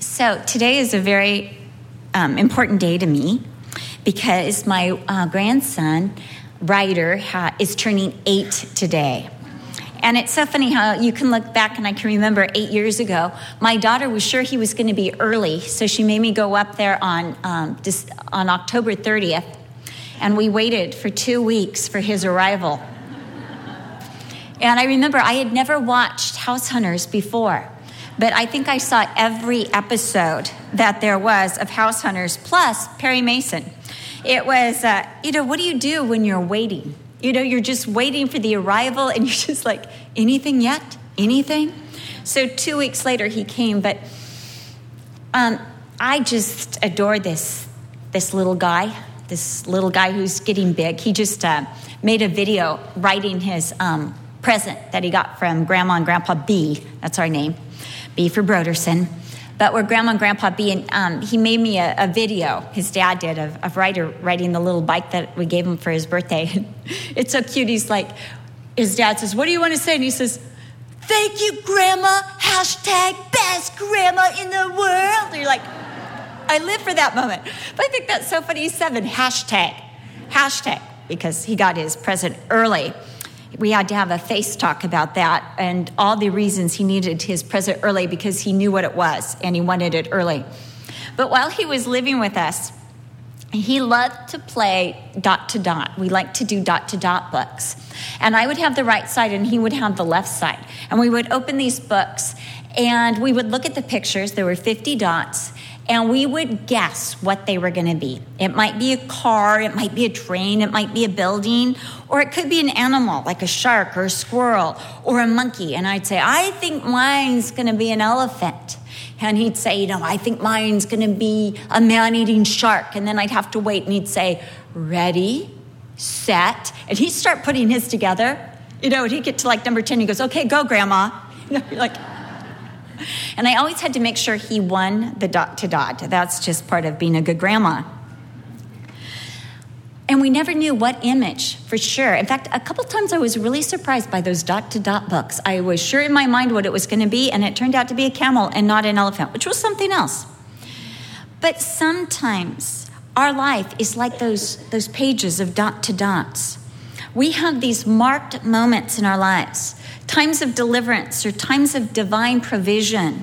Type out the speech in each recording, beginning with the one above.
So today is a very um, important day to me because my uh, grandson, Ryder, ha- is turning eight today. And it's so funny how you can look back and I can remember eight years ago, my daughter was sure he was going to be early, so she made me go up there on, um, on October 30th, and we waited for two weeks for his arrival. and I remember I had never watched House Hunters before. But I think I saw every episode that there was of House Hunters, plus Perry Mason. It was, uh, you know, what do you do when you're waiting? You know, you're just waiting for the arrival and you're just like, anything yet? Anything? So two weeks later, he came, but um, I just adore this, this little guy, this little guy who's getting big. He just uh, made a video writing his um, present that he got from Grandma and Grandpa B. That's our name. For Brodersen. But where Grandma and Grandpa B, and um, he made me a, a, video, his dad did, of, of Ryder riding the little bike that we gave him for his birthday. it's so cute. He's like, his dad says, What do you want to say? And he says, Thank you, Grandma. Hashtag best grandma in the world. And you're like, I live for that moment. But I think that's so funny. He's seven. Hashtag. Hashtag. Because he got his present early we had to have a face talk about that and all the reasons he needed his present early because he knew what it was and he wanted it early. But while he was living with us, he loved to play dot to dot. We like to do dot to dot books. And I would have the right side and he would have the left side. And we would open these books and we would look at the pictures. There were 50 dots and we would guess what they were going to be. It might be a car, it might be a train, it might be a building, or it could be an animal like a shark or a squirrel or a monkey. And I'd say, I think mine's going to be an elephant. And he'd say, you know, I think mine's going to be a man eating shark. And then I'd have to wait and he'd say, ready, set. And he'd start putting his together. You know, and he'd get to like number 10. He goes, okay, go, grandma. You know, you're like, and I always had to make sure he won the dot to dot. That's just part of being a good grandma. And we never knew what image for sure. In fact, a couple times I was really surprised by those dot to dot books. I was sure in my mind what it was going to be, and it turned out to be a camel and not an elephant, which was something else. But sometimes our life is like those, those pages of dot to dots. We have these marked moments in our lives times of deliverance or times of divine provision,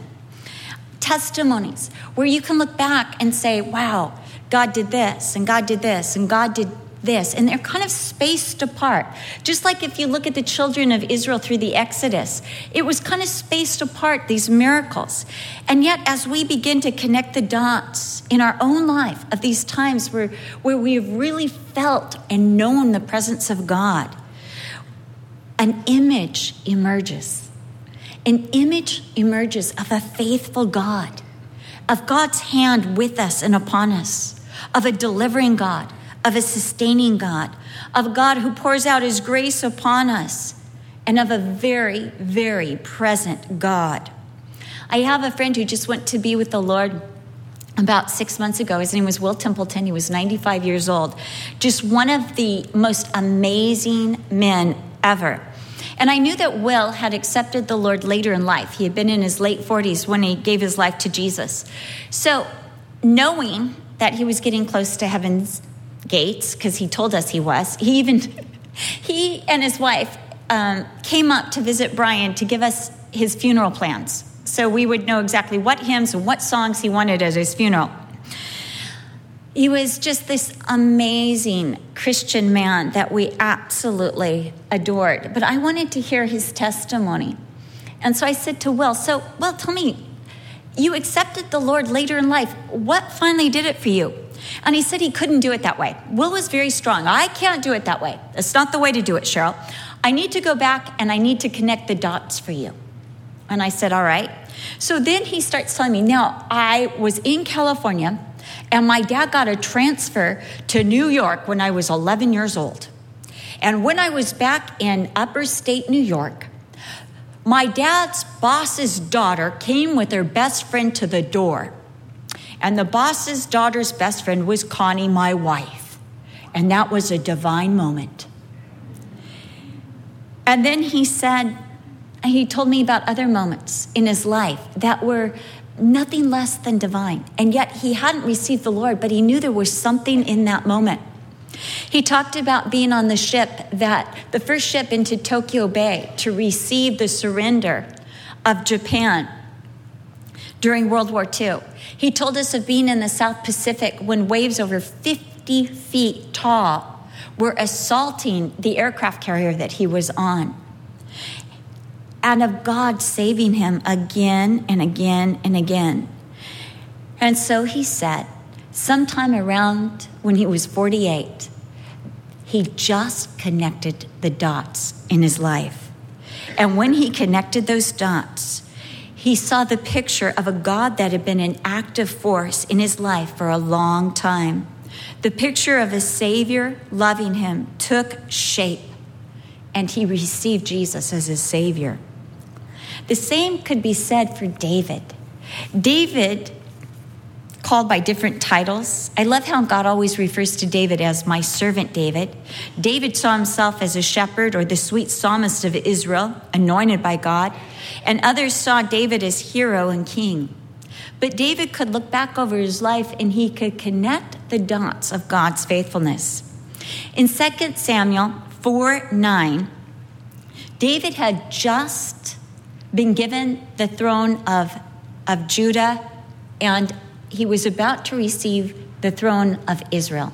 testimonies where you can look back and say, wow, God did this, and God did this, and God did this. And they're kind of spaced apart. Just like if you look at the children of Israel through the Exodus, it was kind of spaced apart, these miracles. And yet, as we begin to connect the dots in our own life of these times where, where we have really felt and known the presence of God, an image emerges. An image emerges of a faithful God, of God's hand with us and upon us, of a delivering God, of a sustaining God, of God who pours out his grace upon us, and of a very, very present God. I have a friend who just went to be with the Lord about six months ago. His name was Will Templeton. He was 95 years old. Just one of the most amazing men And I knew that Will had accepted the Lord later in life. He had been in his late 40s when he gave his life to Jesus. So, knowing that he was getting close to heaven's gates, because he told us he was, he even, he and his wife um, came up to visit Brian to give us his funeral plans. So we would know exactly what hymns and what songs he wanted at his funeral. He was just this amazing Christian man that we absolutely adored. But I wanted to hear his testimony. And so I said to Will, So, Will, tell me, you accepted the Lord later in life. What finally did it for you? And he said he couldn't do it that way. Will was very strong. I can't do it that way. That's not the way to do it, Cheryl. I need to go back and I need to connect the dots for you. And I said, All right. So then he starts telling me, Now, I was in California and my dad got a transfer to New York when I was 11 years old. And when I was back in upper state New York, my dad's boss's daughter came with her best friend to the door. And the boss's daughter's best friend was Connie, my wife. And that was a divine moment. And then he said, he told me about other moments in his life that were nothing less than divine. And yet he hadn't received the Lord, but he knew there was something in that moment. He talked about being on the ship that the first ship into Tokyo Bay to receive the surrender of Japan during World War II. He told us of being in the South Pacific when waves over 50 feet tall were assaulting the aircraft carrier that he was on and of God saving him again and again and again. And so he said, sometime around when he was 48, he just connected the dots in his life. And when he connected those dots, he saw the picture of a God that had been an active force in his life for a long time. The picture of a Savior loving him took shape, and he received Jesus as his Savior. The same could be said for David. David, called by different titles, I love how God always refers to David as my servant David. David saw himself as a shepherd or the sweet psalmist of Israel, anointed by God, and others saw David as hero and king. But David could look back over his life and he could connect the dots of God's faithfulness. In 2 Samuel 4 9, David had just been given the throne of, of Judah, and he was about to receive the throne of Israel.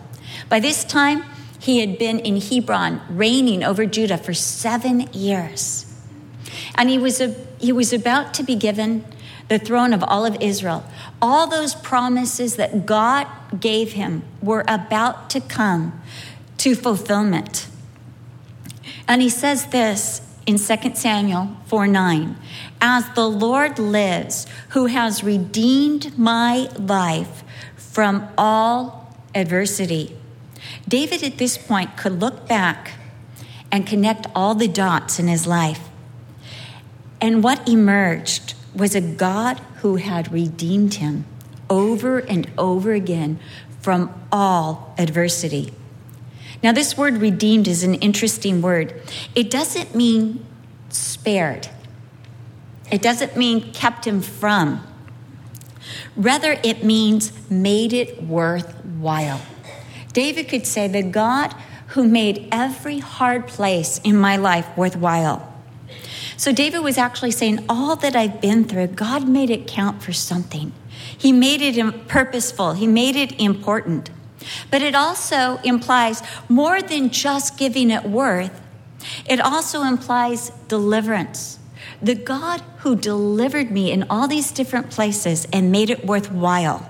By this time, he had been in Hebron, reigning over Judah for seven years. And he was, a, he was about to be given the throne of all of Israel. All those promises that God gave him were about to come to fulfillment. And he says this in 2 Samuel 4 9. As the Lord lives, who has redeemed my life from all adversity. David at this point could look back and connect all the dots in his life. And what emerged was a God who had redeemed him over and over again from all adversity. Now, this word redeemed is an interesting word. It doesn't mean spared, it doesn't mean kept him from. Rather, it means made it worthwhile. David could say, The God who made every hard place in my life worthwhile. So, David was actually saying, All that I've been through, God made it count for something. He made it purposeful, He made it important. But it also implies more than just giving it worth, it also implies deliverance. The God who delivered me in all these different places and made it worthwhile.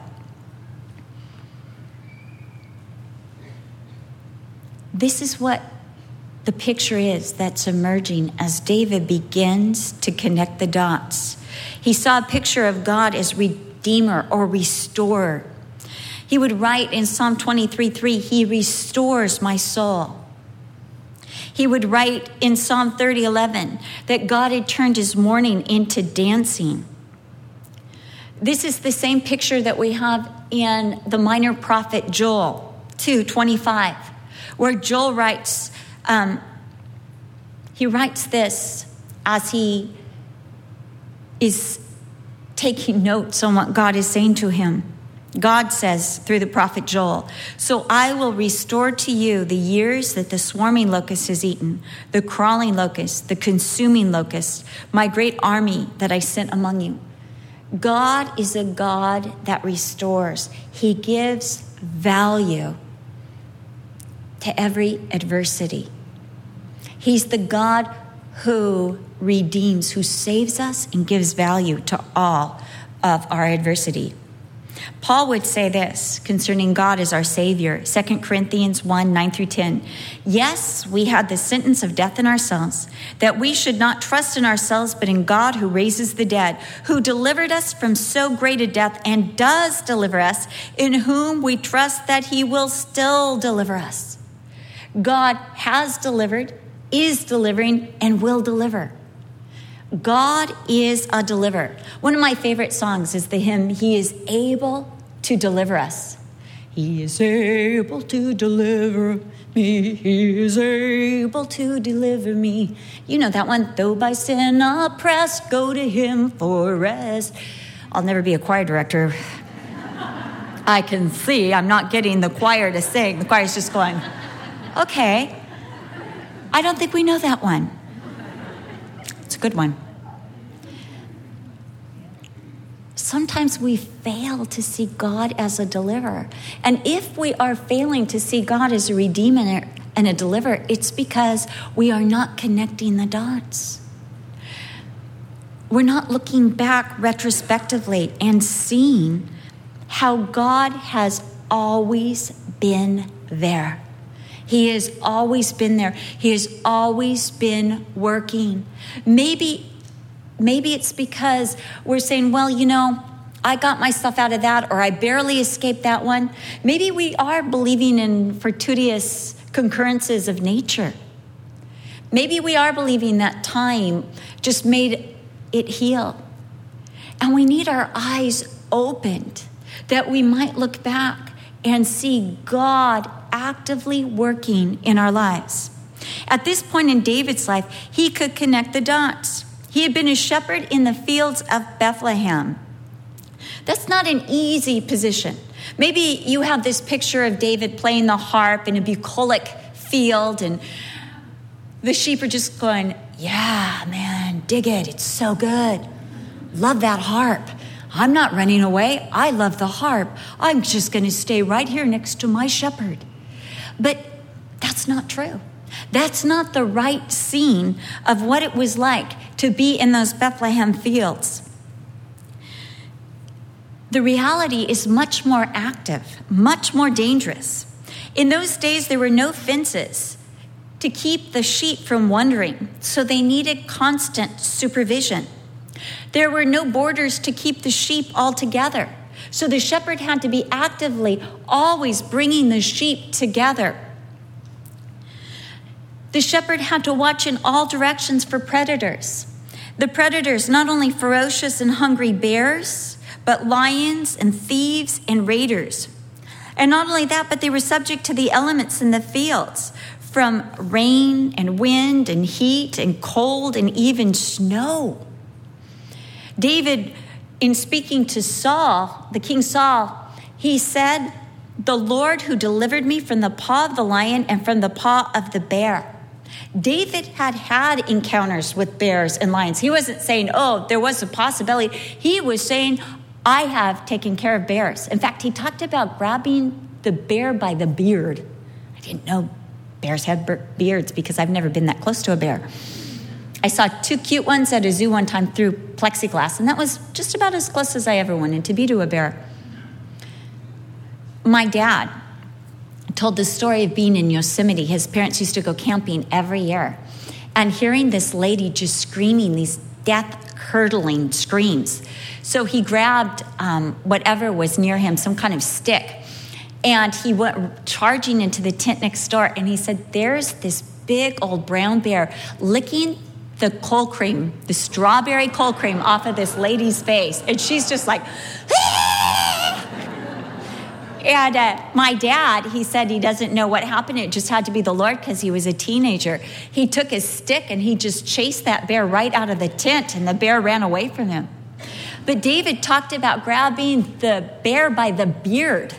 This is what the picture is that's emerging as David begins to connect the dots. He saw a picture of God as redeemer or restorer. He would write in Psalm 23 3, He restores my soul. He would write in Psalm 30 11 that God had turned his mourning into dancing. This is the same picture that we have in the minor prophet Joel 2 25, where Joel writes, um, he writes this as he is taking notes on what God is saying to him. God says through the prophet Joel, So I will restore to you the years that the swarming locust has eaten, the crawling locust, the consuming locust, my great army that I sent among you. God is a God that restores, He gives value to every adversity. He's the God who redeems, who saves us and gives value to all of our adversity. Paul would say this concerning God as our Savior, 2 Corinthians 1 9 through 10. Yes, we had the sentence of death in ourselves, that we should not trust in ourselves, but in God who raises the dead, who delivered us from so great a death and does deliver us, in whom we trust that He will still deliver us. God has delivered, is delivering, and will deliver. God is a deliverer. One of my favorite songs is the hymn, He is able to deliver us. He is able to deliver me. He is able to deliver me. You know that one. Though by sin oppressed, go to Him for rest. I'll never be a choir director. I can see I'm not getting the choir to sing. The choir's just going, okay. I don't think we know that one. Good one. Sometimes we fail to see God as a deliverer. And if we are failing to see God as a redeemer and a deliverer, it's because we are not connecting the dots. We're not looking back retrospectively and seeing how God has always been there. He has always been there. He has always been working. Maybe maybe it's because we're saying, well, you know, I got myself out of that or I barely escaped that one. Maybe we are believing in fortuitous concurrences of nature. Maybe we are believing that time just made it heal. And we need our eyes opened that we might look back and see God actively working in our lives. At this point in David's life, he could connect the dots. He had been a shepherd in the fields of Bethlehem. That's not an easy position. Maybe you have this picture of David playing the harp in a bucolic field, and the sheep are just going, Yeah, man, dig it. It's so good. Love that harp. I'm not running away. I love the harp. I'm just going to stay right here next to my shepherd. But that's not true. That's not the right scene of what it was like to be in those Bethlehem fields. The reality is much more active, much more dangerous. In those days, there were no fences to keep the sheep from wandering, so they needed constant supervision. There were no borders to keep the sheep all together, so the shepherd had to be actively always bringing the sheep together. The shepherd had to watch in all directions for predators. The predators, not only ferocious and hungry bears, but lions and thieves and raiders. And not only that, but they were subject to the elements in the fields from rain and wind and heat and cold and even snow. David, in speaking to Saul, the king Saul, he said, The Lord who delivered me from the paw of the lion and from the paw of the bear. David had had encounters with bears and lions. He wasn't saying, Oh, there was a possibility. He was saying, I have taken care of bears. In fact, he talked about grabbing the bear by the beard. I didn't know bears have beards because I've never been that close to a bear. I saw two cute ones at a zoo one time through plexiglass, and that was just about as close as I ever wanted to be to a bear. My dad told the story of being in Yosemite. His parents used to go camping every year, and hearing this lady just screaming these death curdling screams. So he grabbed um, whatever was near him, some kind of stick, and he went charging into the tent next door and he said, There's this big old brown bear licking the cold cream, the strawberry cold cream off of this lady's face. And she's just like, ah! And uh, my dad, he said he doesn't know what happened. It just had to be the Lord because he was a teenager. He took his stick and he just chased that bear right out of the tent, and the bear ran away from him. But David talked about grabbing the bear by the beard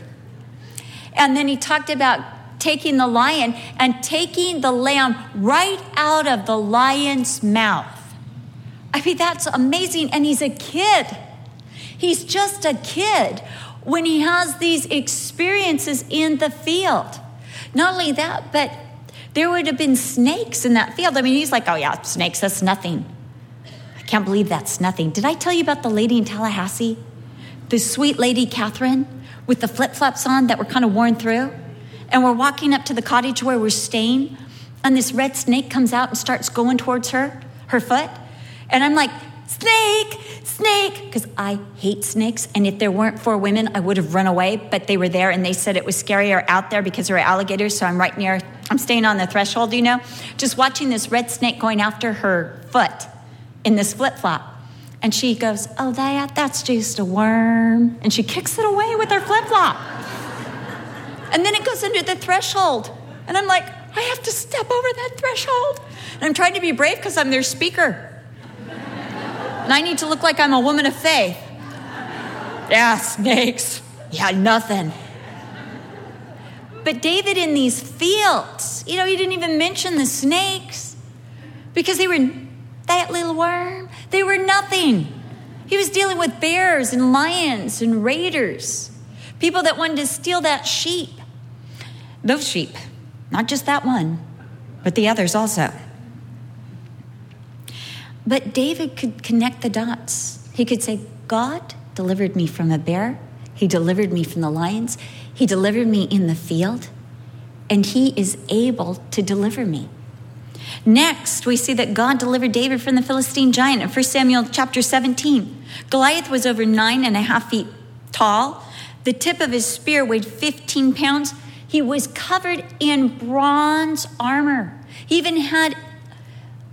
and then he talked about taking the lion and taking the lamb right out of the lion's mouth. I mean, that's amazing. And he's a kid. He's just a kid when he has these experiences in the field. Not only that, but there would have been snakes in that field. I mean, he's like, oh, yeah, snakes, that's nothing. I can't believe that's nothing. Did I tell you about the lady in Tallahassee? The sweet lady, Catherine? with the flip flops on that were kind of worn through. And we're walking up to the cottage where we're staying, and this red snake comes out and starts going towards her, her foot. And I'm like, snake, snake, because I hate snakes. And if there weren't four women, I would have run away, but they were there and they said it was scarier out there because there were alligators. So I'm right near, I'm staying on the threshold, you know, just watching this red snake going after her foot in this flip flop. And she goes, Oh, that, that's just a worm. And she kicks it away with her flip flop. And then it goes under the threshold. And I'm like, I have to step over that threshold. And I'm trying to be brave because I'm their speaker. And I need to look like I'm a woman of faith. Yeah, snakes. Yeah, nothing. But David in these fields, you know, he didn't even mention the snakes because they were that little worm. They were nothing. He was dealing with bears and lions and raiders, people that wanted to steal that sheep. Those sheep, not just that one, but the others also. But David could connect the dots. He could say, God delivered me from a bear, He delivered me from the lions, He delivered me in the field, and He is able to deliver me. Next, we see that God delivered David from the Philistine giant in 1 Samuel chapter 17. Goliath was over nine and a half feet tall. The tip of his spear weighed 15 pounds. He was covered in bronze armor. He even had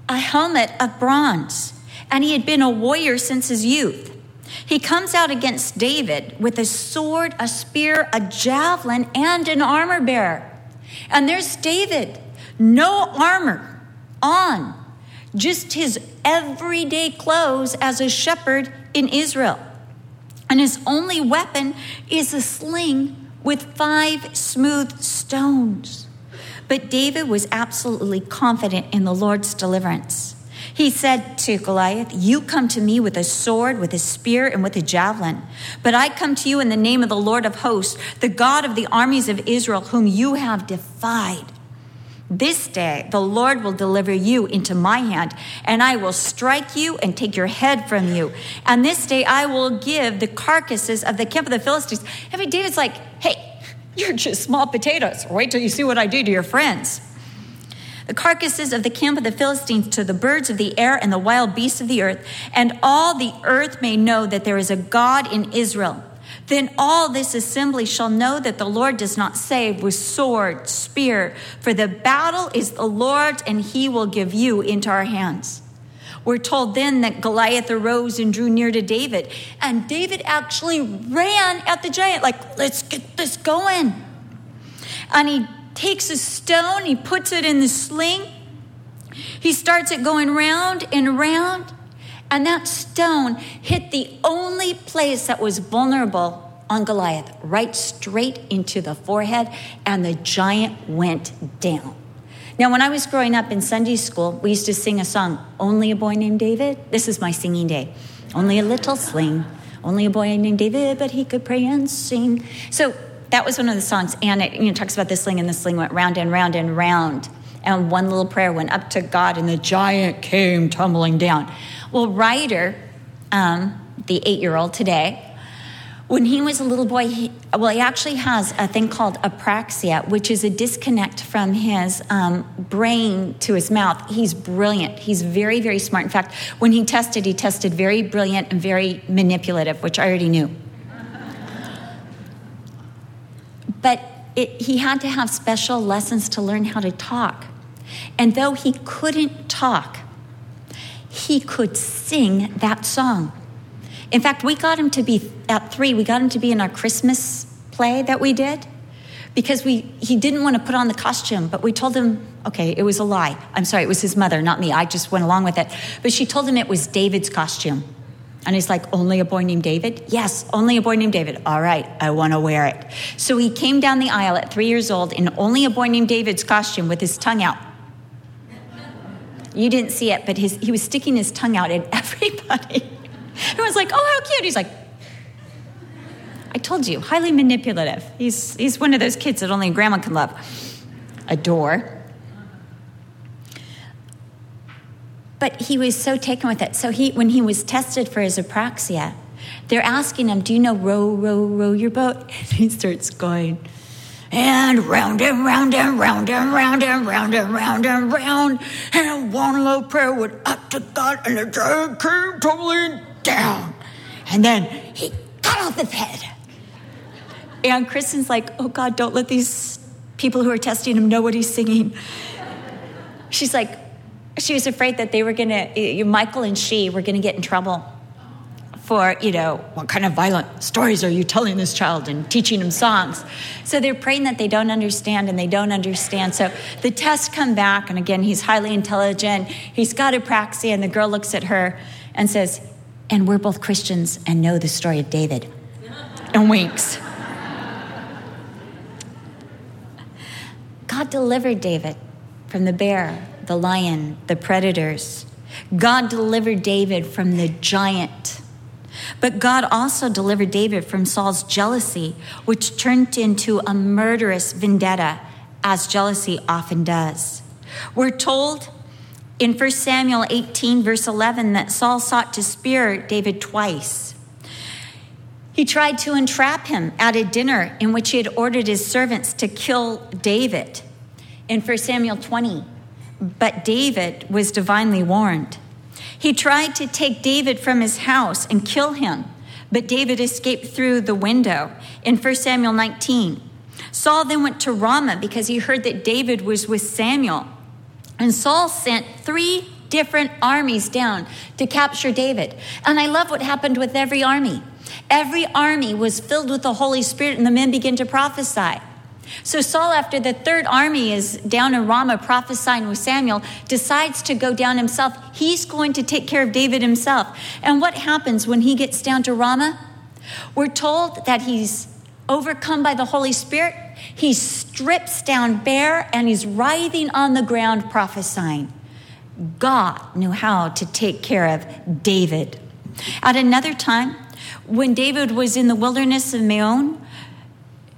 a helmet of bronze, and he had been a warrior since his youth. He comes out against David with a sword, a spear, a javelin, and an armor bearer. And there's David, no armor on, just his everyday clothes as a shepherd in Israel. And his only weapon is a sling with five smooth stones. But David was absolutely confident in the Lord's deliverance. He said to Goliath, You come to me with a sword, with a spear, and with a javelin. But I come to you in the name of the Lord of hosts, the God of the armies of Israel, whom you have defied. This day the Lord will deliver you into my hand, and I will strike you and take your head from you. And this day I will give the carcasses of the camp of the Philistines. I mean, David's like, Hey, you're just small potatoes. Wait till you see what I do to your friends. The carcasses of the camp of the Philistines to the birds of the air and the wild beasts of the earth, and all the earth may know that there is a God in Israel. Then all this assembly shall know that the Lord does not save with sword, spear, for the battle is the Lord's, and he will give you into our hands. We're told then that Goliath arose and drew near to David. And David actually ran at the giant, like, let's get this going. And he takes a stone, he puts it in the sling, he starts it going round and round. And that stone hit the only place that was vulnerable on Goliath, right straight into the forehead, and the giant went down. Now, when I was growing up in Sunday school, we used to sing a song, Only a Boy Named David. This is my singing day. Only a little sling, only a boy named David, but he could pray and sing. So that was one of the songs, and it you know, talks about the sling, and the sling went round and round and round. And one little prayer went up to God, and the giant came tumbling down. Well, Ryder, um, the eight year old today, when he was a little boy, he, well, he actually has a thing called apraxia, which is a disconnect from his um, brain to his mouth. He's brilliant. He's very, very smart. In fact, when he tested, he tested very brilliant and very manipulative, which I already knew. but it, he had to have special lessons to learn how to talk. And though he couldn't talk, he could sing that song. In fact, we got him to be, at three, we got him to be in our Christmas play that we did because we, he didn't want to put on the costume, but we told him, okay, it was a lie. I'm sorry, it was his mother, not me. I just went along with it. But she told him it was David's costume. And he's like, only a boy named David? Yes, only a boy named David. All right, I want to wear it. So he came down the aisle at three years old in only a boy named David's costume with his tongue out. You didn't see it, but his, he was sticking his tongue out at everybody. Everyone's like, oh, how cute. He's like, I told you, highly manipulative. He's, he's one of those kids that only grandma can love, adore. But he was so taken with it. So he, when he was tested for his apraxia, they're asking him, Do you know row, row, row your boat? And he starts going, and round and round and round and round and round and round and round. And one little prayer went up to God, and the giant came tumbling down. And then he cut off his head. And Kristen's like, oh God, don't let these people who are testing him know what he's singing. She's like, she was afraid that they were gonna, eh, Michael and she were gonna get in trouble for, you know, what kind of violent stories are you telling this child and teaching him songs? So they're praying that they don't understand and they don't understand. So the tests come back, and again, he's highly intelligent. He's got apraxia, and the girl looks at her and says, And we're both Christians and know the story of David. and winks. God delivered David from the bear, the lion, the predators. God delivered David from the giant. But God also delivered David from Saul's jealousy, which turned into a murderous vendetta, as jealousy often does. We're told in 1 Samuel 18, verse 11, that Saul sought to spear David twice. He tried to entrap him at a dinner in which he had ordered his servants to kill David in 1 Samuel 20. But David was divinely warned. He tried to take David from his house and kill him, but David escaped through the window in 1 Samuel 19. Saul then went to Ramah because he heard that David was with Samuel. And Saul sent three different armies down to capture David. And I love what happened with every army. Every army was filled with the Holy Spirit, and the men began to prophesy. So Saul, after the third army is down in Ramah prophesying with Samuel, decides to go down himself. He's going to take care of David himself. And what happens when he gets down to Ramah? We're told that he's overcome by the Holy Spirit. He strips down bare and he's writhing on the ground prophesying. God knew how to take care of David. At another time, when David was in the wilderness of Maon,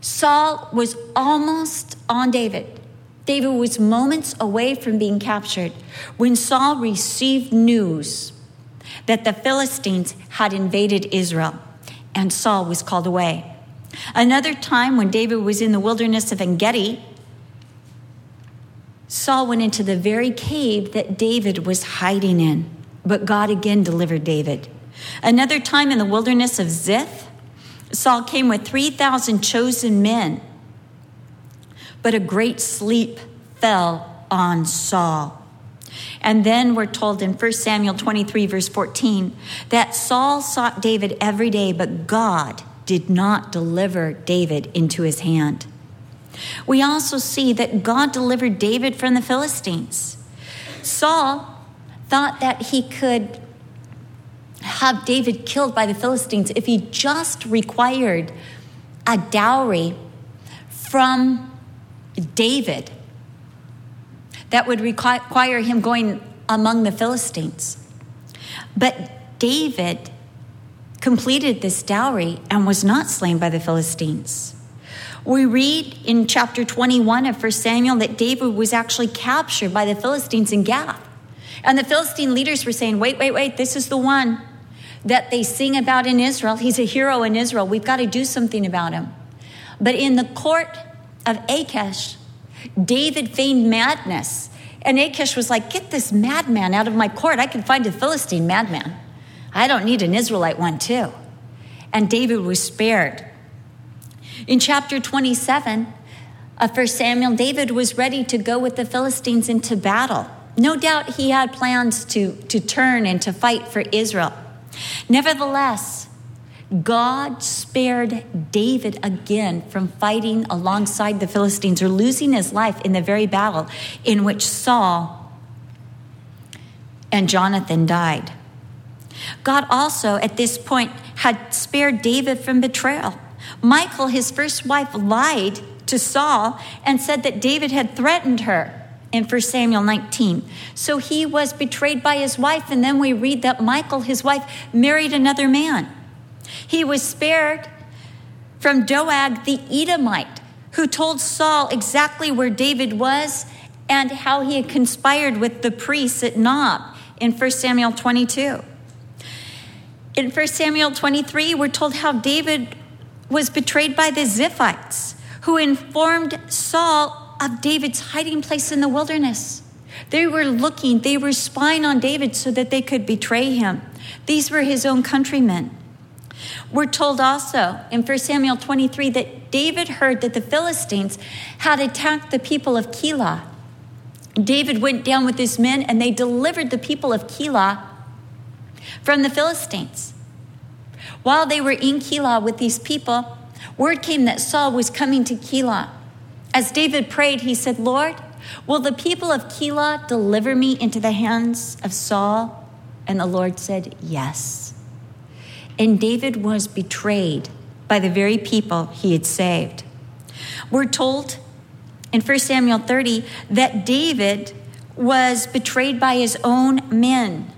Saul was almost on David. David was moments away from being captured when Saul received news that the Philistines had invaded Israel, and Saul was called away. Another time when David was in the wilderness of Engedi, Saul went into the very cave that David was hiding in, but God again delivered David. Another time in the wilderness of Ziph, Saul came with 3,000 chosen men, but a great sleep fell on Saul. And then we're told in 1 Samuel 23, verse 14, that Saul sought David every day, but God did not deliver David into his hand. We also see that God delivered David from the Philistines. Saul thought that he could have David killed by the Philistines if he just required a dowry from David that would require him going among the Philistines. But David completed this dowry and was not slain by the Philistines. We read in chapter 21 of 1 Samuel that David was actually captured by the Philistines in Gath. And the Philistine leaders were saying, wait, wait, wait, this is the one that they sing about in Israel. He's a hero in Israel. We've got to do something about him. But in the court of Achish, David feigned madness. And Achish was like, Get this madman out of my court. I can find a Philistine madman. I don't need an Israelite one, too. And David was spared. In chapter 27 of 1 Samuel, David was ready to go with the Philistines into battle. No doubt he had plans to, to turn and to fight for Israel. Nevertheless, God spared David again from fighting alongside the Philistines or losing his life in the very battle in which Saul and Jonathan died. God also, at this point, had spared David from betrayal. Michal, his first wife, lied to Saul and said that David had threatened her in 1 Samuel 19. So he was betrayed by his wife, and then we read that Michal, his wife, married another man. He was spared from Doeg the Edomite, who told Saul exactly where David was and how he had conspired with the priests at Nob in 1 Samuel 22. In 1 Samuel 23, we're told how David was betrayed by the Ziphites, who informed Saul of David's hiding place in the wilderness. They were looking, they were spying on David so that they could betray him. These were his own countrymen. We're told also in 1 Samuel 23 that David heard that the Philistines had attacked the people of Keilah. David went down with his men and they delivered the people of Keilah from the Philistines. While they were in Keilah with these people, word came that Saul was coming to Keilah. As David prayed, he said, Lord, will the people of Keilah deliver me into the hands of Saul? And the Lord said, Yes. And David was betrayed by the very people he had saved. We're told in 1 Samuel 30 that David was betrayed by his own men.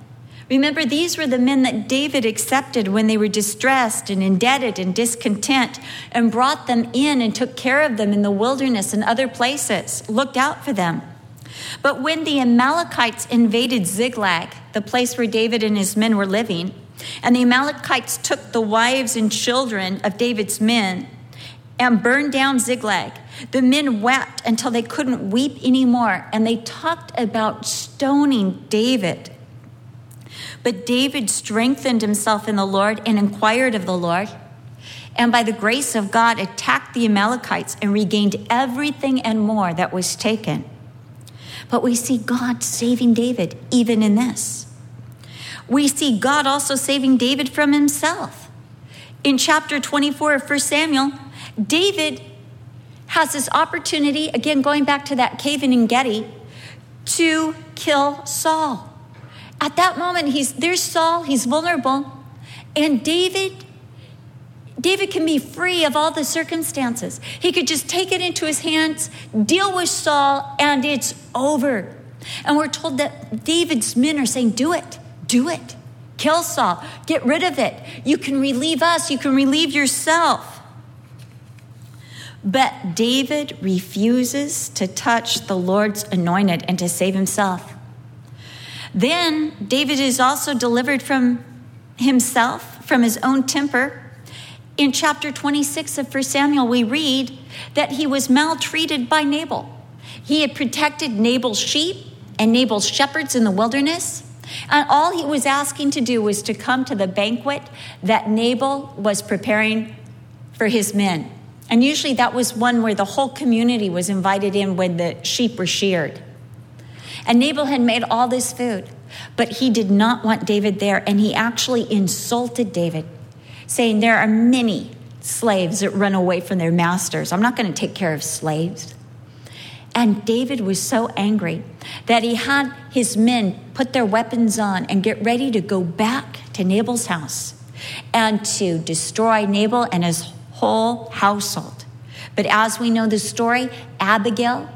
Remember, these were the men that David accepted when they were distressed and indebted and discontent and brought them in and took care of them in the wilderness and other places, looked out for them. But when the Amalekites invaded Ziklag, the place where David and his men were living, and the Amalekites took the wives and children of David's men and burned down Ziklag, the men wept until they couldn't weep anymore, and they talked about stoning David. But David strengthened himself in the Lord and inquired of the Lord, and by the grace of God attacked the Amalekites and regained everything and more that was taken. But we see God saving David even in this. We see God also saving David from himself. In chapter 24 of 1 Samuel, David has this opportunity, again, going back to that cave in Engedi, to kill Saul. At that moment, he's there's Saul, he's vulnerable, and David David can be free of all the circumstances. He could just take it into his hands, deal with Saul, and it's over. And we're told that David's men are saying, Do it, do it. Kill Saul, get rid of it. You can relieve us, you can relieve yourself. But David refuses to touch the Lord's anointed and to save himself. Then David is also delivered from himself, from his own temper. In chapter 26 of 1 Samuel, we read that he was maltreated by Nabal. He had protected Nabal's sheep and Nabal's shepherds in the wilderness. And all he was asking to do was to come to the banquet that Nabal was preparing for his men. And usually that was one where the whole community was invited in when the sheep were sheared. And Nabal had made all this food, but he did not want David there, and he actually insulted David, saying, There are many slaves that run away from their masters. I'm not going to take care of slaves. And David was so angry that he had his men put their weapons on and get ready to go back to Nabal's house and to destroy Nabal and his whole household. But as we know the story, Abigail,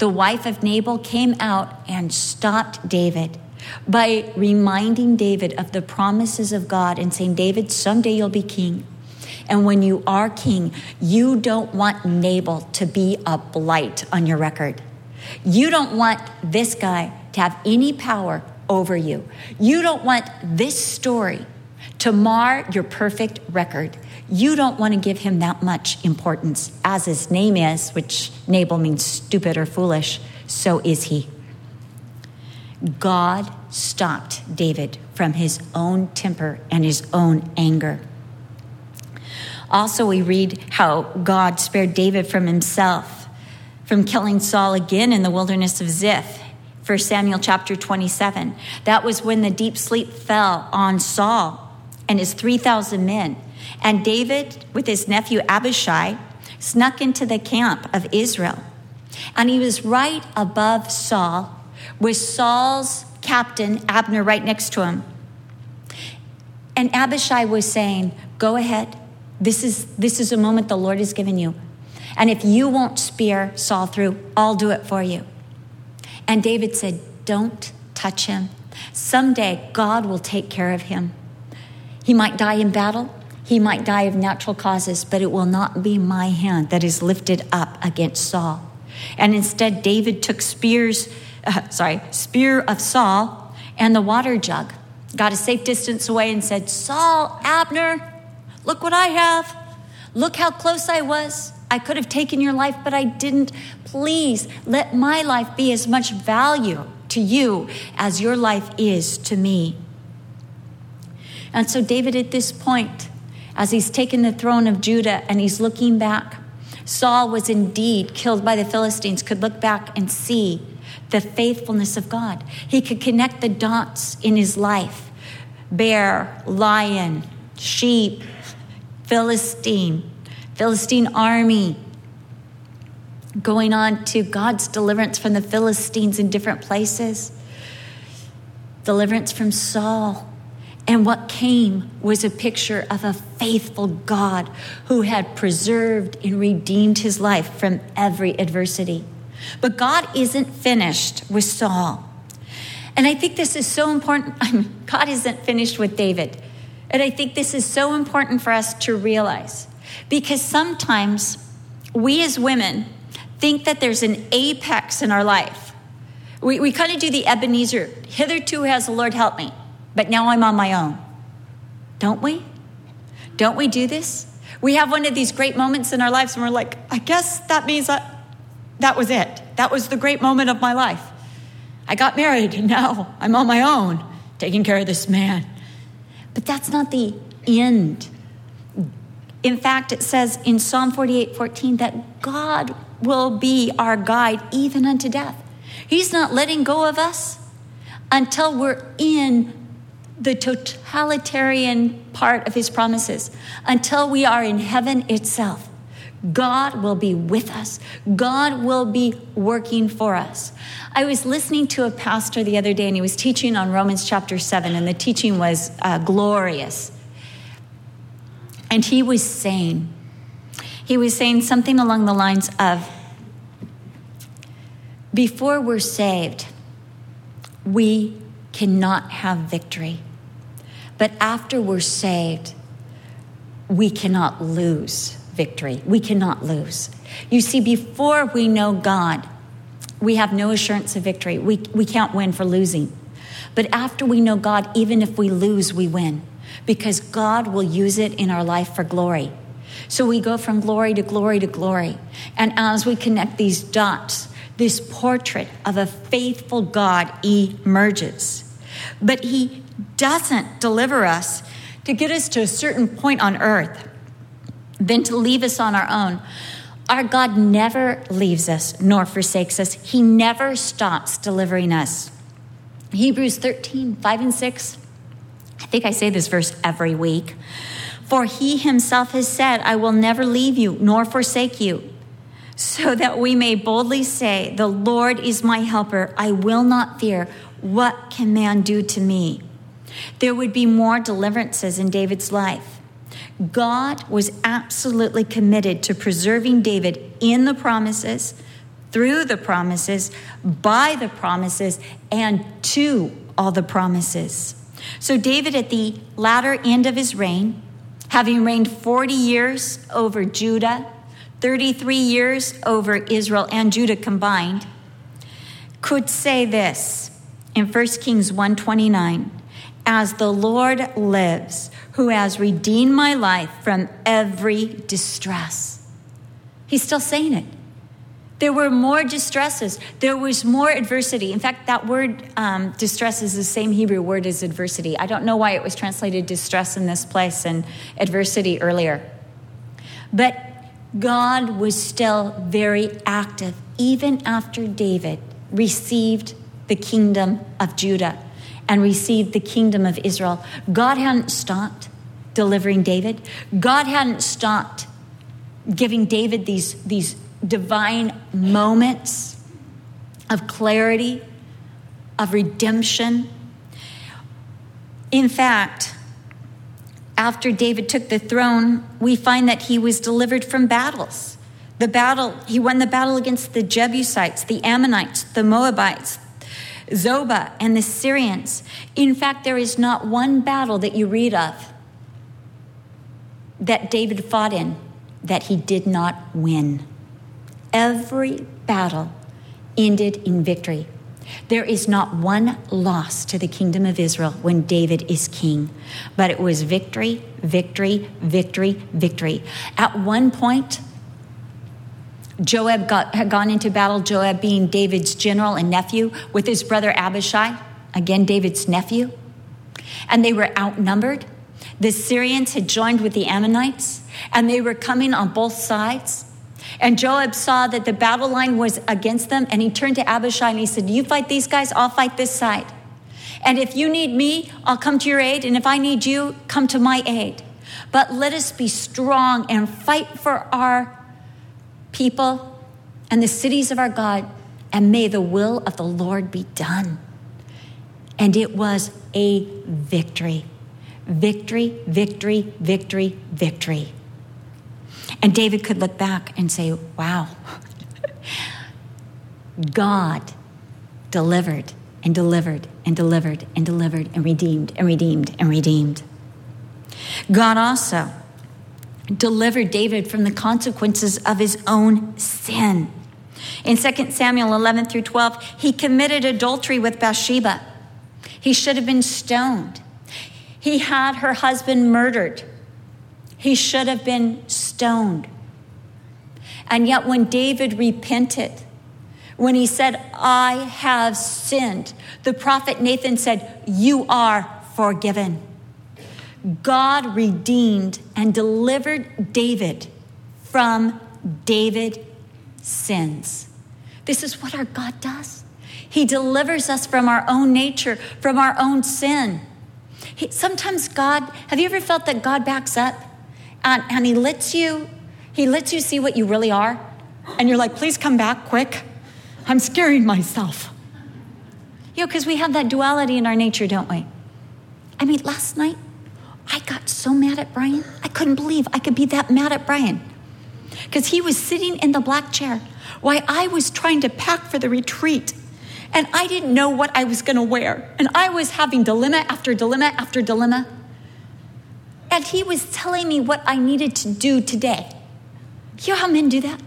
the wife of Nabal, came out and stopped David by reminding David of the promises of God and saying, David, someday you'll be king. And when you are king, you don't want Nabal to be a blight on your record. You don't want this guy to have any power over you. You don't want this story to mar your perfect record. You don't want to give him that much importance. As his name is, which Nabal means stupid or foolish, so is he. God stopped David from his own temper and his own anger. Also, we read how God spared David from himself, from killing Saul again in the wilderness of Ziph. 1 Samuel chapter 27. That was when the deep sleep fell on Saul and his 3,000 men and David, with his nephew Abishai, snuck into the camp of Israel. And he was right above Saul, with Saul's captain, Abner, right next to him. And Abishai was saying, Go ahead. This is, this is a moment the Lord has given you. And if you won't spear Saul through, I'll do it for you. And David said, Don't touch him. Someday God will take care of him. He might die in battle, he might die of natural causes, but it will not be my hand that is lifted up against Saul. And instead, David took spears, uh, sorry, spear of Saul and the water jug, got a safe distance away, and said, Saul, Abner, look what I have. Look how close I was. I could have taken your life, but I didn't. Please let my life be as much value to you as your life is to me. And so, David, at this point, as he's taken the throne of Judah and he's looking back. Saul was indeed killed by the Philistines, could look back and see the faithfulness of God. He could connect the dots in his life bear, lion, sheep, Philistine, Philistine army, going on to God's deliverance from the Philistines in different places, deliverance from Saul And what came was a picture of a faithful God who had preserved and redeemed his life from every adversity. But God isn't finished with Saul. And I think this is so important. God isn't finished with David. And I think this is so important for us to realize because sometimes we as women think that there's an apex in our life. We, we kind of do the Ebenezer, hitherto has the Lord helped me, but now I'm on my own. Don't we? Don't we do this? We have one of these great moments in our lives and we're like, I guess that means that that was it. That was the great moment of my life. I got married and now I'm on my own, taking care of this man. But that's not the end. In fact, it says in Psalm 48 14 that God will be our guide even unto death. He's not letting go of us until we're in the totalitarian part of his promises, until we are in heaven itself. God will be with us. God will be working for us. I was listening to a pastor the other day, and he was teaching on Romans chapter 7, and the teaching was uh, glorious. And he was saying, he was saying something along the lines of, before we're saved, we cannot have victory. But after we're saved, we cannot lose victory. We cannot lose. You see, before we know God, we have no assurance of victory. We, we can't win for losing. But after we know God, even if we lose, we win because God will use it in our life for glory. So we go from glory to glory to glory. And as we connect these dots, this portrait of a faithful God emerges. But He doesn't deliver us to get us to a certain point on earth than to leave us on our own. Our God never leaves us nor forsakes us. He never stops delivering us. Hebrews 13, 5 and 6. I think I say this verse every week. For he himself has said, I will never leave you nor forsake you, so that we may boldly say, The Lord is my helper. I will not fear. What can man do to me? There would be more deliverances in David's life. God was absolutely committed to preserving David in the promises, through the promises, by the promises, and to all the promises. So, David, at the latter end of his reign, having reigned 40 years over Judah, 33 years over Israel and Judah combined, could say this in 1 Kings 129 As the Lord lives, who has redeemed my life from every distress. He's still saying it. There were more distresses. There was more adversity. In fact, that word um, distress is the same Hebrew word as adversity. I don't know why it was translated distress in this place and adversity earlier. But God was still very active, even after David received the kingdom of Judah and received the kingdom of Israel. God hadn't stopped delivering David. God hadn't stopped giving David these, these divine moments of clarity, of redemption. In fact, after David took the throne, we find that he was delivered from battles. The battle, he won the battle against the Jebusites, the Ammonites, the Moabites, Zobah, and the Syrians. In fact, there is not one battle that you read of that David fought in that he did not win. Every battle ended in victory. There is not one loss to the kingdom of Israel when David is king, but it was victory, victory, victory, victory. At one point, Joab got, had gone into battle, Joab being David's general and nephew, with his brother Abishai, again, David's nephew, and they were outnumbered. The Syrians had joined with the Ammonites, and they were coming on both sides. And Joab saw that the battle line was against them, and he turned to Abishai and he said, You fight these guys, I'll fight this side. And if you need me, I'll come to your aid. And if I need you, come to my aid. But let us be strong and fight for our people and the cities of our God, and may the will of the Lord be done. And it was a victory. victory, victory, victory, victory. And David could look back and say, wow, God delivered and delivered and delivered and delivered and redeemed and redeemed and redeemed. God also delivered David from the consequences of his own sin. In 2 Samuel 11 through 12, he committed adultery with Bathsheba. He should have been stoned. He had her husband murdered. He should have been stoned. And yet, when David repented, when he said, I have sinned, the prophet Nathan said, You are forgiven. God redeemed and delivered David from David's sins. This is what our God does. He delivers us from our own nature, from our own sin. He, sometimes God, have you ever felt that God backs up and, and He lets you, He lets you see what you really are? And you're like, please come back quick. I'm scaring myself. You know, because we have that duality in our nature, don't we? I mean, last night, I got so mad at Brian. I couldn't believe I could be that mad at Brian. Because he was sitting in the black chair while I was trying to pack for the retreat. And I didn't know what I was going to wear. And I was having dilemma after dilemma after dilemma. And he was telling me what I needed to do today. You know how men do that?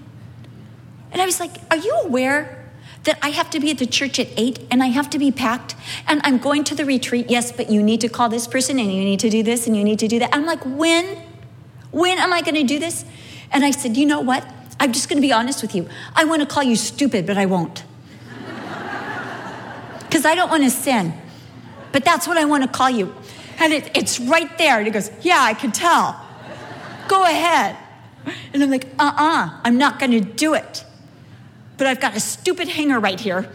And I was like, Are you aware that I have to be at the church at eight and I have to be packed and I'm going to the retreat? Yes, but you need to call this person and you need to do this and you need to do that. I'm like, When? When am I going to do this? And I said, You know what? I'm just going to be honest with you. I want to call you stupid, but I won't. Because I don't want to sin. But that's what I want to call you. And it, it's right there. And he goes, Yeah, I can tell. Go ahead. And I'm like, Uh uh-uh, uh, i am not going to do it but I've got a stupid hanger right here,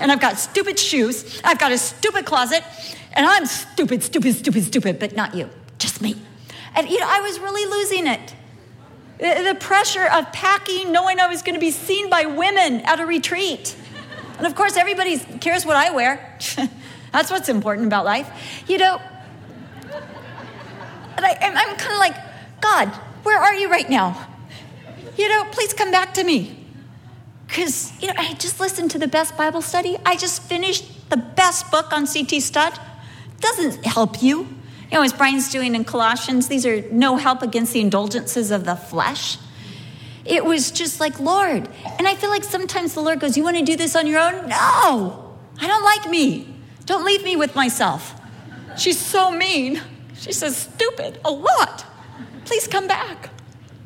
and I've got stupid shoes, I've got a stupid closet, and I'm stupid, stupid, stupid, stupid, but not you, just me. And you know, I was really losing it. The pressure of packing, knowing I was going to be seen by women at a retreat. And of course, everybody cares what I wear. That's what's important about life. You know, and I, I'm kind of like, God, where are you right now? You know, please come back to me. Because, you know, I just listened to the best Bible study. I just finished the best book on C.T. Studd. Doesn't help you. You know, as Brian's doing in Colossians, these are no help against the indulgences of the flesh. It was just like, Lord. And I feel like sometimes the Lord goes, You want to do this on your own? No, I don't like me. Don't leave me with myself. She's so mean. She says, Stupid, a lot. Please come back.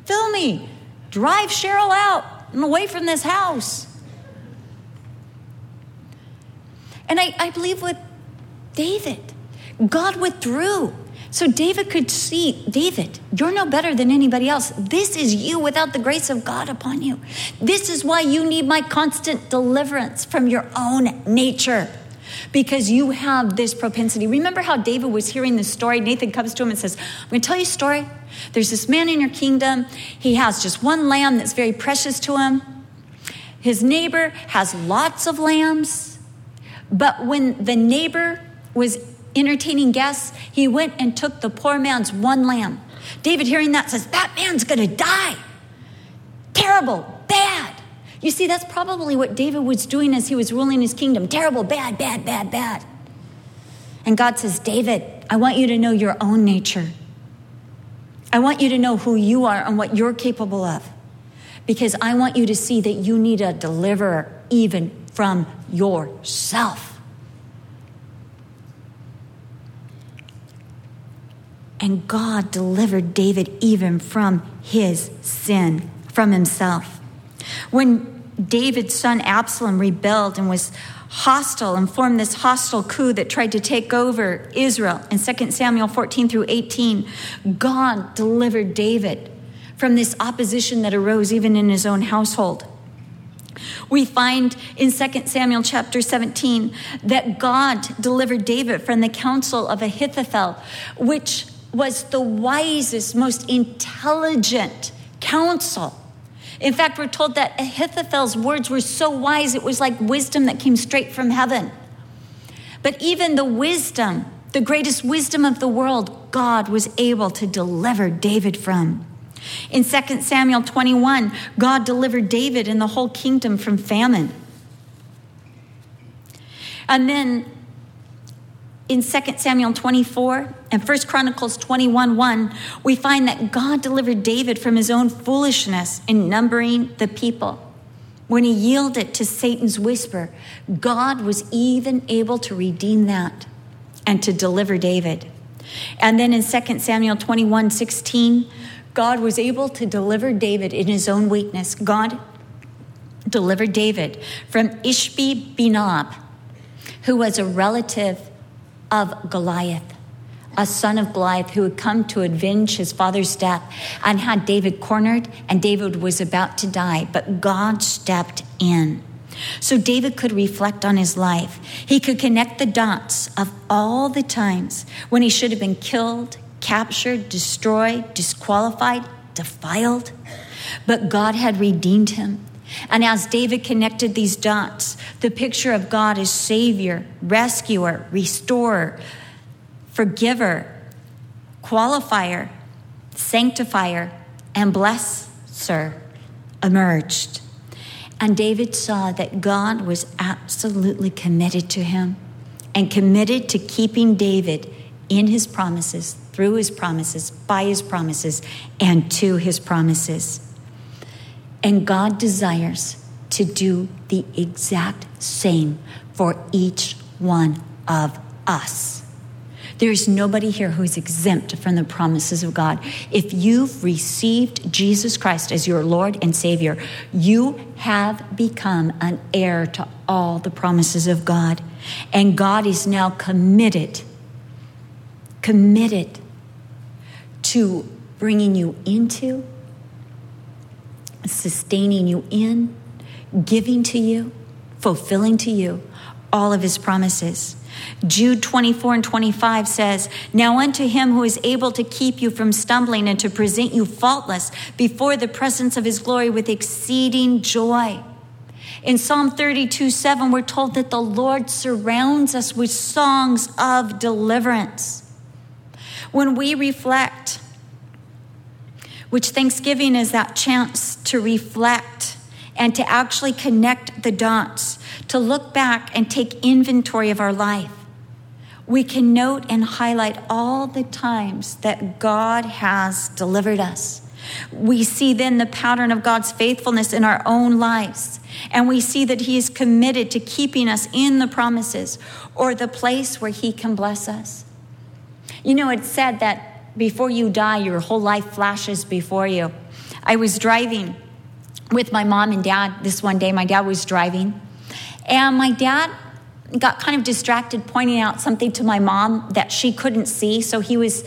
Fill me. Drive Cheryl out. I'm away from this house. And I, I believe with David, God withdrew. So David could see, David, you're no better than anybody else. This is you without the grace of God upon you. This is why you need my constant deliverance from your own nature because you have this propensity. Remember how David was hearing this story? Nathan comes to him and says, I'm going to tell you a story. There's this man in your kingdom. He has just one lamb that's very precious to him. His neighbor has lots of lambs. But when the neighbor was entertaining guests, he went and took the poor man's one lamb. David, hearing that, says, That man's going to die. Terrible, bad. You see, that's probably what David was doing as he was ruling his kingdom terrible, bad, bad, bad, bad. And God says, David, I want you to know your own nature. I want you to know who you are and what you're capable of. Because I want you to see that you need a deliverer even from yourself. And God delivered David even from his sin, from himself. When David's son Absalom rebelled and was hostile and formed this hostile coup that tried to take over Israel in 2 Samuel 14 through 18, God delivered David from this opposition that arose even in his own household. We find in 2 Samuel chapter 17 that God delivered David from the counsel of Ahithophel, which was the wisest, most intelligent counsel in fact, we're told that Ahithophel's words were so wise, it was like wisdom that came straight from heaven. But even the wisdom, the greatest wisdom of the world, God was able to deliver David from. In 2 Samuel 21, God delivered David and the whole kingdom from famine. And then in 2 Samuel 24 and 1 Chronicles 21 1, we find that God delivered David from his own foolishness in numbering the people. When he yielded to Satan's whisper, God was even able to redeem that and to deliver David. And then in 2 Samuel 21 16, God was able to deliver David in his own weakness. God delivered David from Ishbi Benob, who was a relative of Goliath, a son of Goliath who had come to avenge his father's death and had David cornered, and David was about to die, but God stepped in. So David could reflect on his life. He could connect the dots of all the times when he should have been killed, captured, destroyed, disqualified, defiled. But God had redeemed him. And as David connected these dots, the picture of God as Savior, rescuer, restorer, forgiver, qualifier, sanctifier, and blesser emerged. And David saw that God was absolutely committed to him and committed to keeping David in his promises, through his promises, by his promises, and to his promises. And God desires to do the exact same for each one of us. There's nobody here who's exempt from the promises of God. If you've received Jesus Christ as your Lord and Savior, you have become an heir to all the promises of God. And God is now committed committed to bringing you into, sustaining you in, giving to you, fulfilling to you all of his promises. Jude 24 and 25 says, Now unto him who is able to keep you from stumbling and to present you faultless before the presence of his glory with exceeding joy. In Psalm 32 7, we're told that the Lord surrounds us with songs of deliverance. When we reflect, which Thanksgiving is that chance to reflect and to actually connect the dots, to look back and take inventory of our life. We can note and highlight all the times that God has delivered us. We see then the pattern of God's faithfulness in our own lives. And we see that He is committed to keeping us in the promises or the place where He can bless us. You know, it's said that before you die, your whole life flashes before you. I was driving with my mom and dad this one day. My dad was driving, and my dad got kind of distracted pointing out something to my mom that she couldn't see. So he was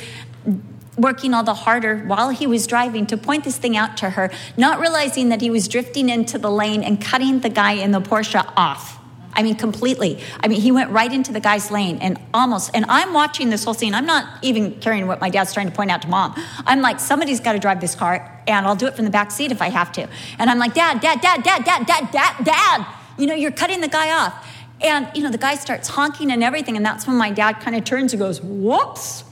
working all the harder while he was driving to point this thing out to her, not realizing that he was drifting into the lane and cutting the guy in the Porsche off. I mean, completely. I mean, he went right into the guy's lane and almost, and I'm watching this whole scene. I'm not even caring what my dad's trying to point out to mom. I'm like, somebody's got to drive this car, and I'll do it from the back seat if I have to. And I'm like, Dad, Dad, Dad, Dad, Dad, Dad, Dad, Dad. You know, you're cutting the guy off. And, you know, the guy starts honking and everything, and that's when my dad kind of turns and goes, Whoops.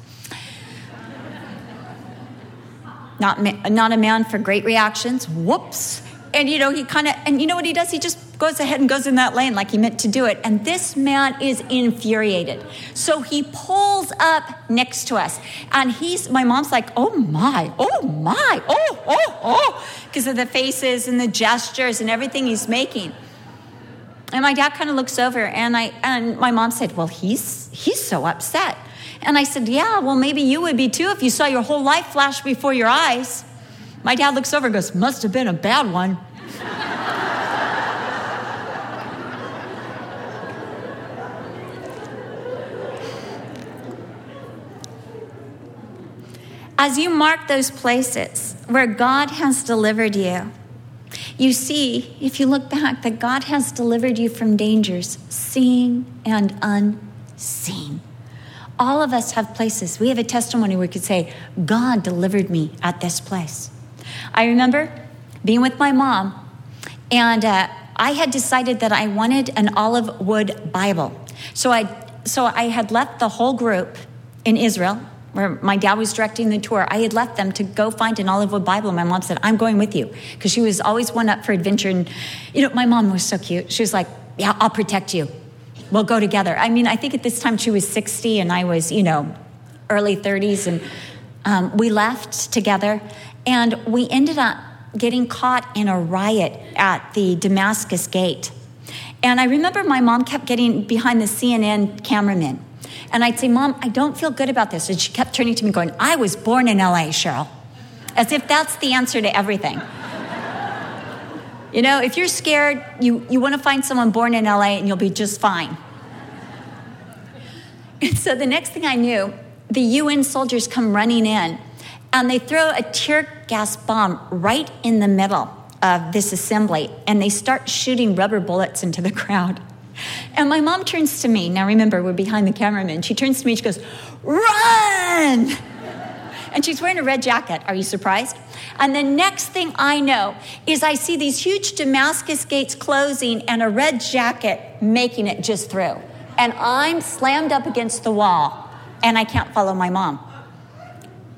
not, not a man for great reactions. Whoops. And, you know, he kind of, and you know what he does? He just goes ahead and goes in that lane like he meant to do it. And this man is infuriated. So he pulls up next to us. And he's, my mom's like, oh my, oh my, oh, oh, oh, because of the faces and the gestures and everything he's making. And my dad kind of looks over and I, and my mom said, well, he's, he's so upset. And I said, yeah, well, maybe you would be too if you saw your whole life flash before your eyes. My dad looks over and goes, must have been a bad one. As you mark those places where God has delivered you, you see, if you look back, that God has delivered you from dangers, seen and unseen. All of us have places. We have a testimony where we could say, God delivered me at this place. I remember being with my mom, and uh, I had decided that I wanted an olive wood Bible. So I, so I had left the whole group in Israel where my dad was directing the tour. I had left them to go find an olive wood Bible. My mom said, I'm going with you. Because she was always one up for adventure. And, you know, my mom was so cute. She was like, Yeah, I'll protect you. We'll go together. I mean, I think at this time she was 60 and I was, you know, early 30s. And um, we left together. And we ended up getting caught in a riot at the Damascus Gate. And I remember my mom kept getting behind the CNN cameraman and I'd say, Mom, I don't feel good about this. And she kept turning to me, going, I was born in LA, Cheryl. As if that's the answer to everything. you know, if you're scared, you, you want to find someone born in LA and you'll be just fine. And so the next thing I knew, the UN soldiers come running in and they throw a tear gas bomb right in the middle of this assembly and they start shooting rubber bullets into the crowd. And my mom turns to me. Now remember, we're behind the cameraman. She turns to me, she goes, Run! And she's wearing a red jacket. Are you surprised? And the next thing I know is I see these huge Damascus gates closing and a red jacket making it just through. And I'm slammed up against the wall and I can't follow my mom.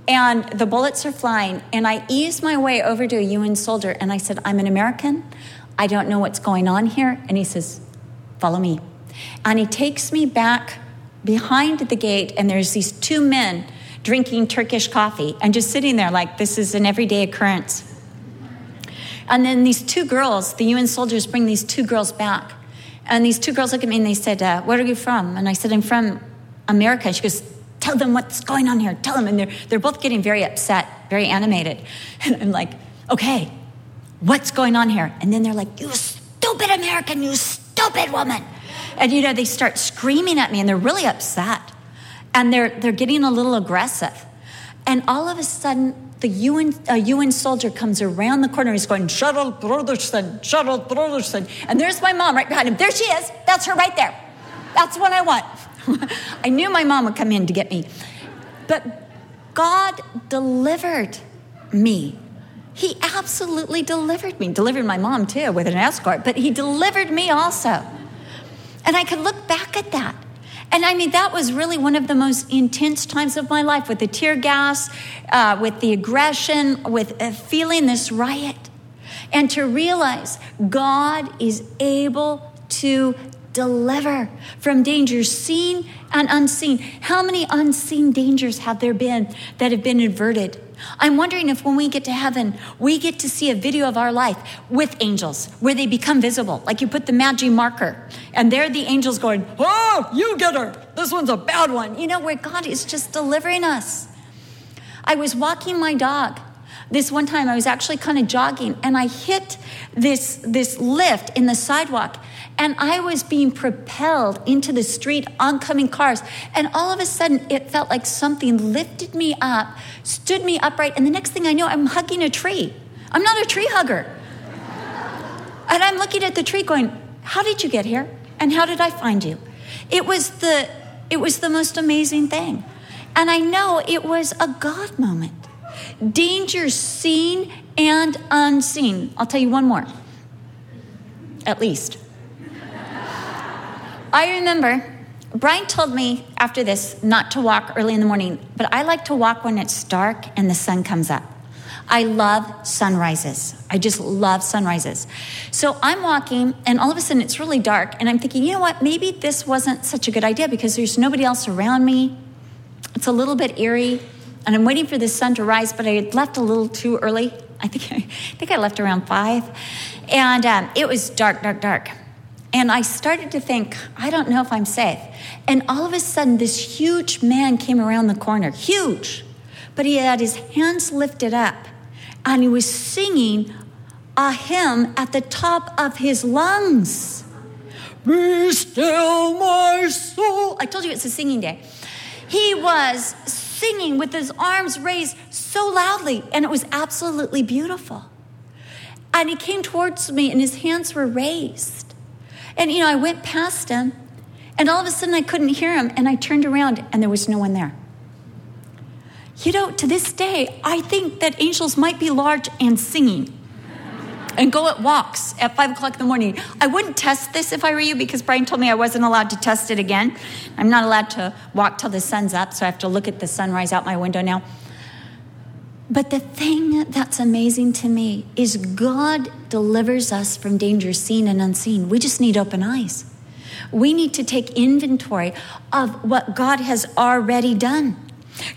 And the bullets are flying, and I ease my way over to a UN soldier and I said, I'm an American. I don't know what's going on here. And he says, Follow me. And he takes me back behind the gate, and there's these two men drinking Turkish coffee and just sitting there like this is an everyday occurrence. And then these two girls, the UN soldiers bring these two girls back. And these two girls look at me and they said, uh, Where are you from? And I said, I'm from America. She goes, Tell them what's going on here. Tell them. And they're, they're both getting very upset, very animated. And I'm like, Okay, what's going on here? And then they're like, You stupid American, you stupid woman. And you know, they start screaming at me and they're really upset. And they're, they're getting a little aggressive. And all of a sudden, the UN, a UN soldier comes around the corner. He's going, Cheryl Brodersen, Cheryl Brodersen. And there's my mom right behind him. There she is. That's her right there. That's what I want. I knew my mom would come in to get me. But God delivered me he absolutely delivered me, delivered my mom too with an escort, but he delivered me also. And I could look back at that. And I mean, that was really one of the most intense times of my life with the tear gas, uh, with the aggression, with uh, feeling this riot. And to realize God is able to deliver from dangers seen and unseen. How many unseen dangers have there been that have been averted? I'm wondering if when we get to heaven, we get to see a video of our life with angels where they become visible. Like you put the magic marker, and there the angels going, Oh, you get her. This one's a bad one. You know, where God is just delivering us. I was walking my dog. This one time I was actually kind of jogging and I hit this, this lift in the sidewalk and I was being propelled into the street, oncoming cars. And all of a sudden, it felt like something lifted me up, stood me upright. And the next thing I know, I'm hugging a tree. I'm not a tree hugger. And I'm looking at the tree going, How did you get here? And how did I find you? It was the, it was the most amazing thing. And I know it was a God moment. Danger seen and unseen. I'll tell you one more, at least. I remember Brian told me after this not to walk early in the morning, but I like to walk when it's dark and the sun comes up. I love sunrises. I just love sunrises. So I'm walking, and all of a sudden it's really dark, and I'm thinking, you know what? Maybe this wasn't such a good idea because there's nobody else around me. It's a little bit eerie, and I'm waiting for the sun to rise, but I had left a little too early. I think I, I think I left around five, and um, it was dark, dark, dark. And I started to think, I don't know if I'm safe. And all of a sudden, this huge man came around the corner, huge, but he had his hands lifted up and he was singing a hymn at the top of his lungs. Be still, my soul. I told you it's a singing day. He was singing with his arms raised so loudly, and it was absolutely beautiful. And he came towards me, and his hands were raised. And, you know, I went past him, and all of a sudden I couldn't hear him, and I turned around, and there was no one there. You know, to this day, I think that angels might be large and singing. and go at walks at five o'clock in the morning. I wouldn't test this if I were you because Brian told me I wasn't allowed to test it again. I'm not allowed to walk till the sun's up, so I have to look at the sunrise out my window now. But the thing that's amazing to me is God delivers us from danger seen and unseen. We just need open eyes. We need to take inventory of what God has already done.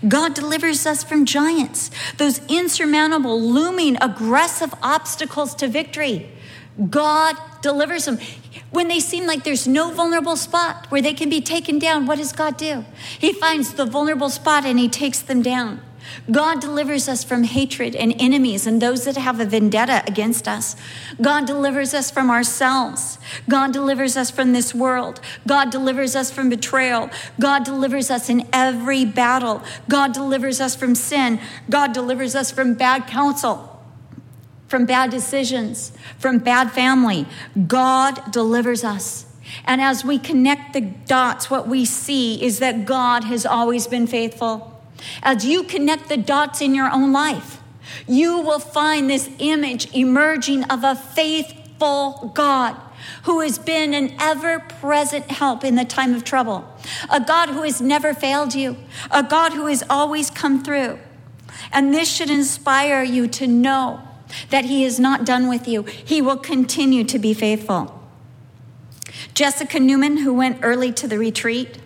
God delivers us from giants, those insurmountable, looming, aggressive obstacles to victory. God delivers them. When they seem like there's no vulnerable spot where they can be taken down, what does God do? He finds the vulnerable spot and He takes them down. God delivers us from hatred and enemies and those that have a vendetta against us. God delivers us from ourselves. God delivers us from this world. God delivers us from betrayal. God delivers us in every battle. God delivers us from sin. God delivers us from bad counsel, from bad decisions, from bad family. God delivers us. And as we connect the dots, what we see is that God has always been faithful. As you connect the dots in your own life, you will find this image emerging of a faithful God who has been an ever present help in the time of trouble, a God who has never failed you, a God who has always come through. And this should inspire you to know that He is not done with you, He will continue to be faithful. Jessica Newman, who went early to the retreat,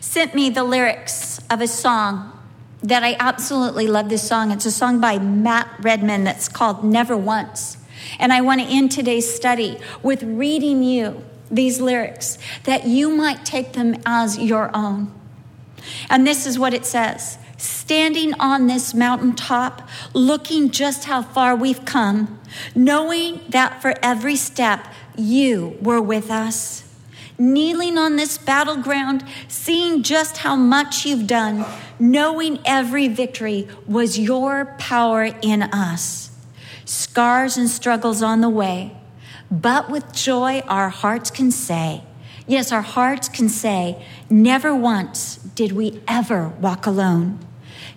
sent me the lyrics of a song that I absolutely love this song. It's a song by Matt Redman that's called Never Once. And I want to end today's study with reading you these lyrics that you might take them as your own. And this is what it says Standing on this mountaintop, looking just how far we've come, knowing that for every step you were with us kneeling on this battleground, seeing just how much you've done, knowing every victory was your power in us. Scars and struggles on the way, but with joy our hearts can say, yes, our hearts can say, never once did we ever walk alone.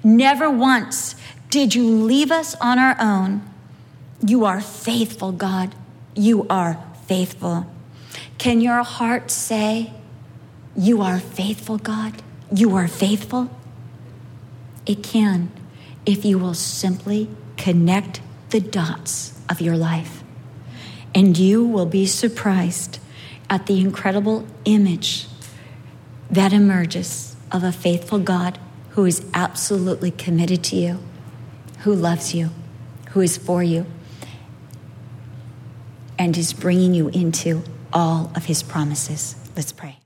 Never once did you leave us on our own. You are faithful, God. You are faithful. Can your heart say, You are faithful, God? You are faithful? It can if you will simply connect the dots of your life. And you will be surprised at the incredible image that emerges of a faithful God who is absolutely committed to you, who loves you, who is for you, and is bringing you into all of his promises. Let's pray.